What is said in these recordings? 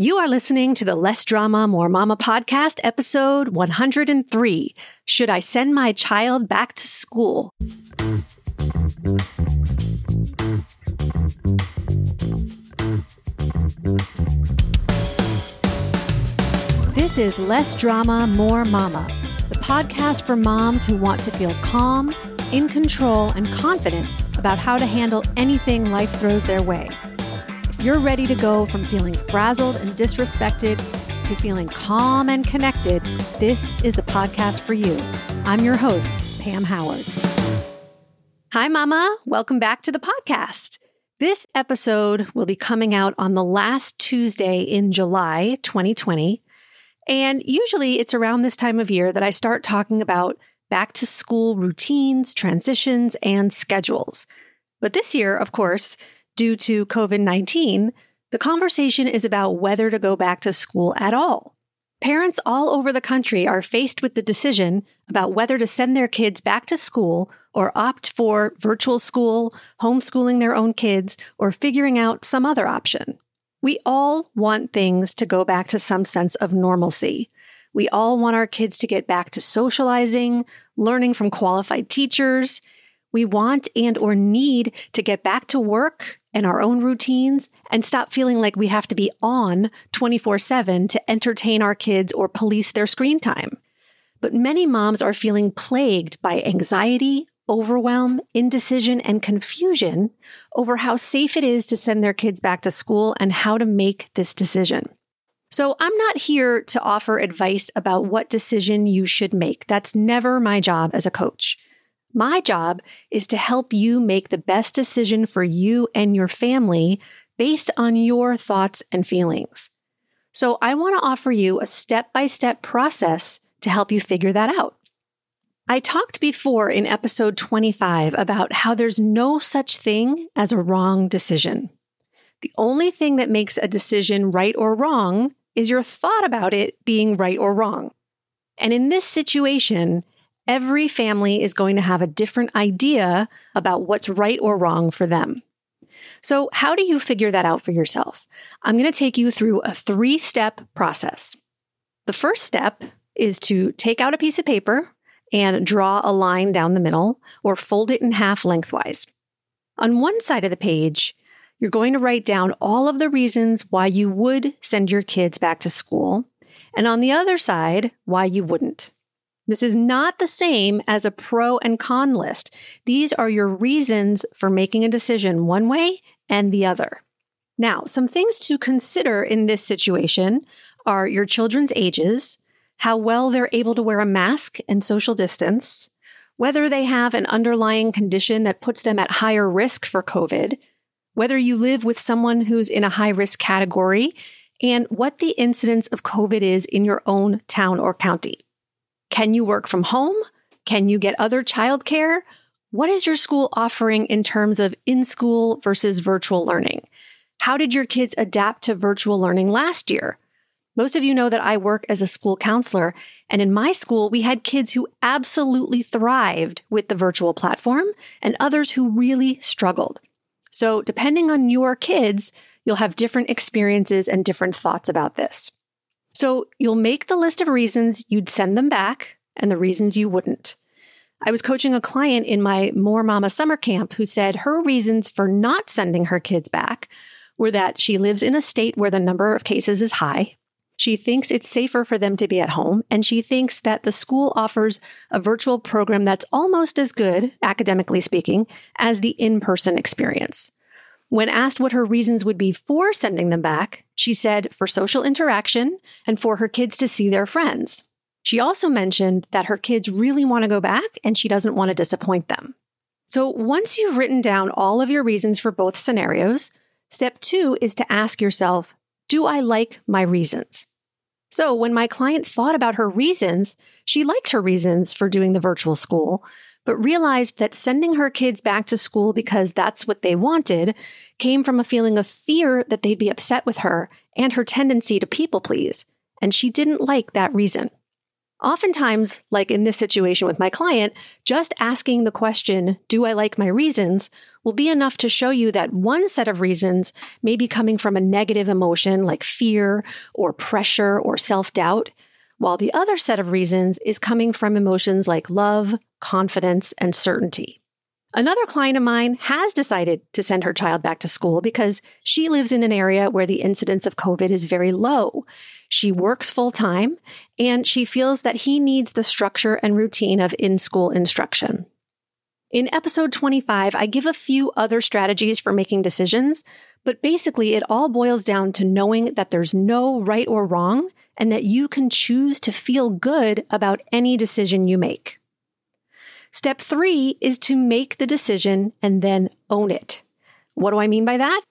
You are listening to the Less Drama, More Mama podcast, episode 103 Should I Send My Child Back to School? This is Less Drama, More Mama, the podcast for moms who want to feel calm, in control, and confident about how to handle anything life throws their way you're ready to go from feeling frazzled and disrespected to feeling calm and connected, this is the podcast for you. I'm your host, Pam Howard. Hi, Mama. Welcome back to the podcast. This episode will be coming out on the last Tuesday in July 2020. And usually it's around this time of year that I start talking about back to school routines, transitions, and schedules. But this year, of course, due to COVID 19, the conversation is about whether to go back to school at all. Parents all over the country are faced with the decision about whether to send their kids back to school or opt for virtual school, homeschooling their own kids, or figuring out some other option. We all want things to go back to some sense of normalcy. We all want our kids to get back to socializing, learning from qualified teachers. We want and or need to get back to work and our own routines and stop feeling like we have to be on 24 7 to entertain our kids or police their screen time. But many moms are feeling plagued by anxiety, overwhelm, indecision, and confusion over how safe it is to send their kids back to school and how to make this decision. So, I'm not here to offer advice about what decision you should make. That's never my job as a coach. My job is to help you make the best decision for you and your family based on your thoughts and feelings. So I want to offer you a step by step process to help you figure that out. I talked before in episode 25 about how there's no such thing as a wrong decision. The only thing that makes a decision right or wrong is your thought about it being right or wrong. And in this situation, every family is going to have a different idea about what's right or wrong for them. So, how do you figure that out for yourself? I'm going to take you through a three step process. The first step is to take out a piece of paper and draw a line down the middle or fold it in half lengthwise. On one side of the page, you're going to write down all of the reasons why you would send your kids back to school, and on the other side, why you wouldn't. This is not the same as a pro and con list. These are your reasons for making a decision one way and the other. Now, some things to consider in this situation are your children's ages, how well they're able to wear a mask and social distance, whether they have an underlying condition that puts them at higher risk for COVID, whether you live with someone who's in a high risk category, and what the incidence of COVID is in your own town or county. Can you work from home? Can you get other childcare? What is your school offering in terms of in school versus virtual learning? How did your kids adapt to virtual learning last year? Most of you know that I work as a school counselor, and in my school, we had kids who absolutely thrived with the virtual platform and others who really struggled. So, depending on your kids, you'll have different experiences and different thoughts about this. So you'll make the list of reasons you'd send them back and the reasons you wouldn't. I was coaching a client in my More Mama summer camp who said her reasons for not sending her kids back were that she lives in a state where the number of cases is high. She thinks it's safer for them to be at home, and she thinks that the school offers a virtual program that's almost as good, academically speaking, as the in person experience. When asked what her reasons would be for sending them back, she said for social interaction and for her kids to see their friends. She also mentioned that her kids really want to go back and she doesn't want to disappoint them. So once you've written down all of your reasons for both scenarios, step two is to ask yourself, do I like my reasons? So when my client thought about her reasons, she liked her reasons for doing the virtual school, but realized that sending her kids back to school because that's what they wanted came from a feeling of fear that they'd be upset with her and her tendency to people please. And she didn't like that reason. Oftentimes, like in this situation with my client, just asking the question, Do I like my reasons? will be enough to show you that one set of reasons may be coming from a negative emotion like fear or pressure or self doubt, while the other set of reasons is coming from emotions like love, confidence, and certainty. Another client of mine has decided to send her child back to school because she lives in an area where the incidence of COVID is very low. She works full time and she feels that he needs the structure and routine of in school instruction. In episode 25, I give a few other strategies for making decisions, but basically it all boils down to knowing that there's no right or wrong and that you can choose to feel good about any decision you make. Step three is to make the decision and then own it. What do I mean by that?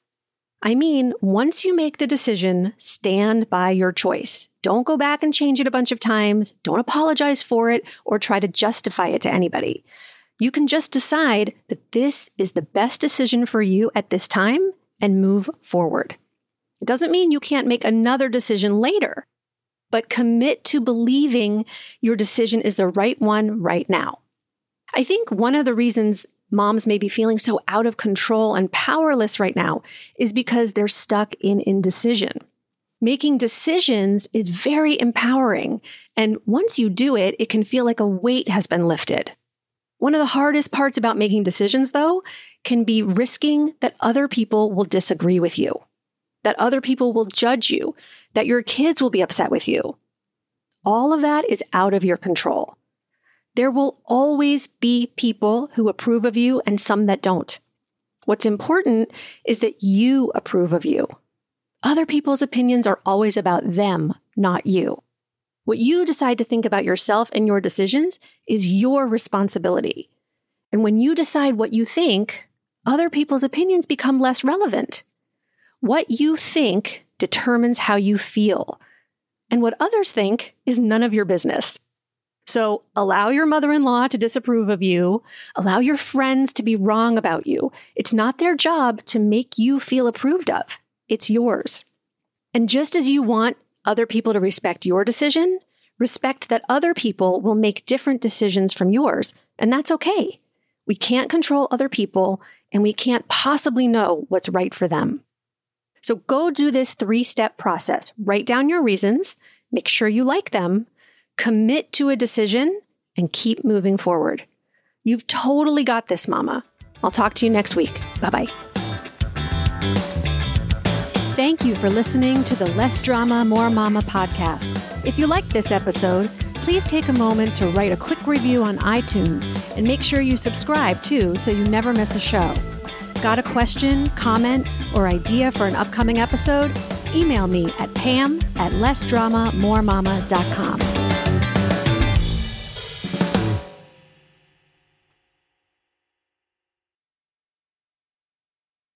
I mean, once you make the decision, stand by your choice. Don't go back and change it a bunch of times. Don't apologize for it or try to justify it to anybody. You can just decide that this is the best decision for you at this time and move forward. It doesn't mean you can't make another decision later, but commit to believing your decision is the right one right now. I think one of the reasons moms may be feeling so out of control and powerless right now is because they're stuck in indecision. Making decisions is very empowering. And once you do it, it can feel like a weight has been lifted. One of the hardest parts about making decisions, though, can be risking that other people will disagree with you, that other people will judge you, that your kids will be upset with you. All of that is out of your control. There will always be people who approve of you and some that don't. What's important is that you approve of you. Other people's opinions are always about them, not you. What you decide to think about yourself and your decisions is your responsibility. And when you decide what you think, other people's opinions become less relevant. What you think determines how you feel. And what others think is none of your business. So allow your mother in law to disapprove of you. Allow your friends to be wrong about you. It's not their job to make you feel approved of, it's yours. And just as you want other people to respect your decision, respect that other people will make different decisions from yours. And that's okay. We can't control other people and we can't possibly know what's right for them. So go do this three step process. Write down your reasons, make sure you like them, commit to a decision, and keep moving forward. You've totally got this, Mama. I'll talk to you next week. Bye bye. Thank you for listening to the Less Drama, More Mama podcast. If you liked this episode, please take a moment to write a quick review on iTunes and make sure you subscribe too so you never miss a show. Got a question, comment, or idea for an upcoming episode? Email me at pam at lessdramamoremama.com.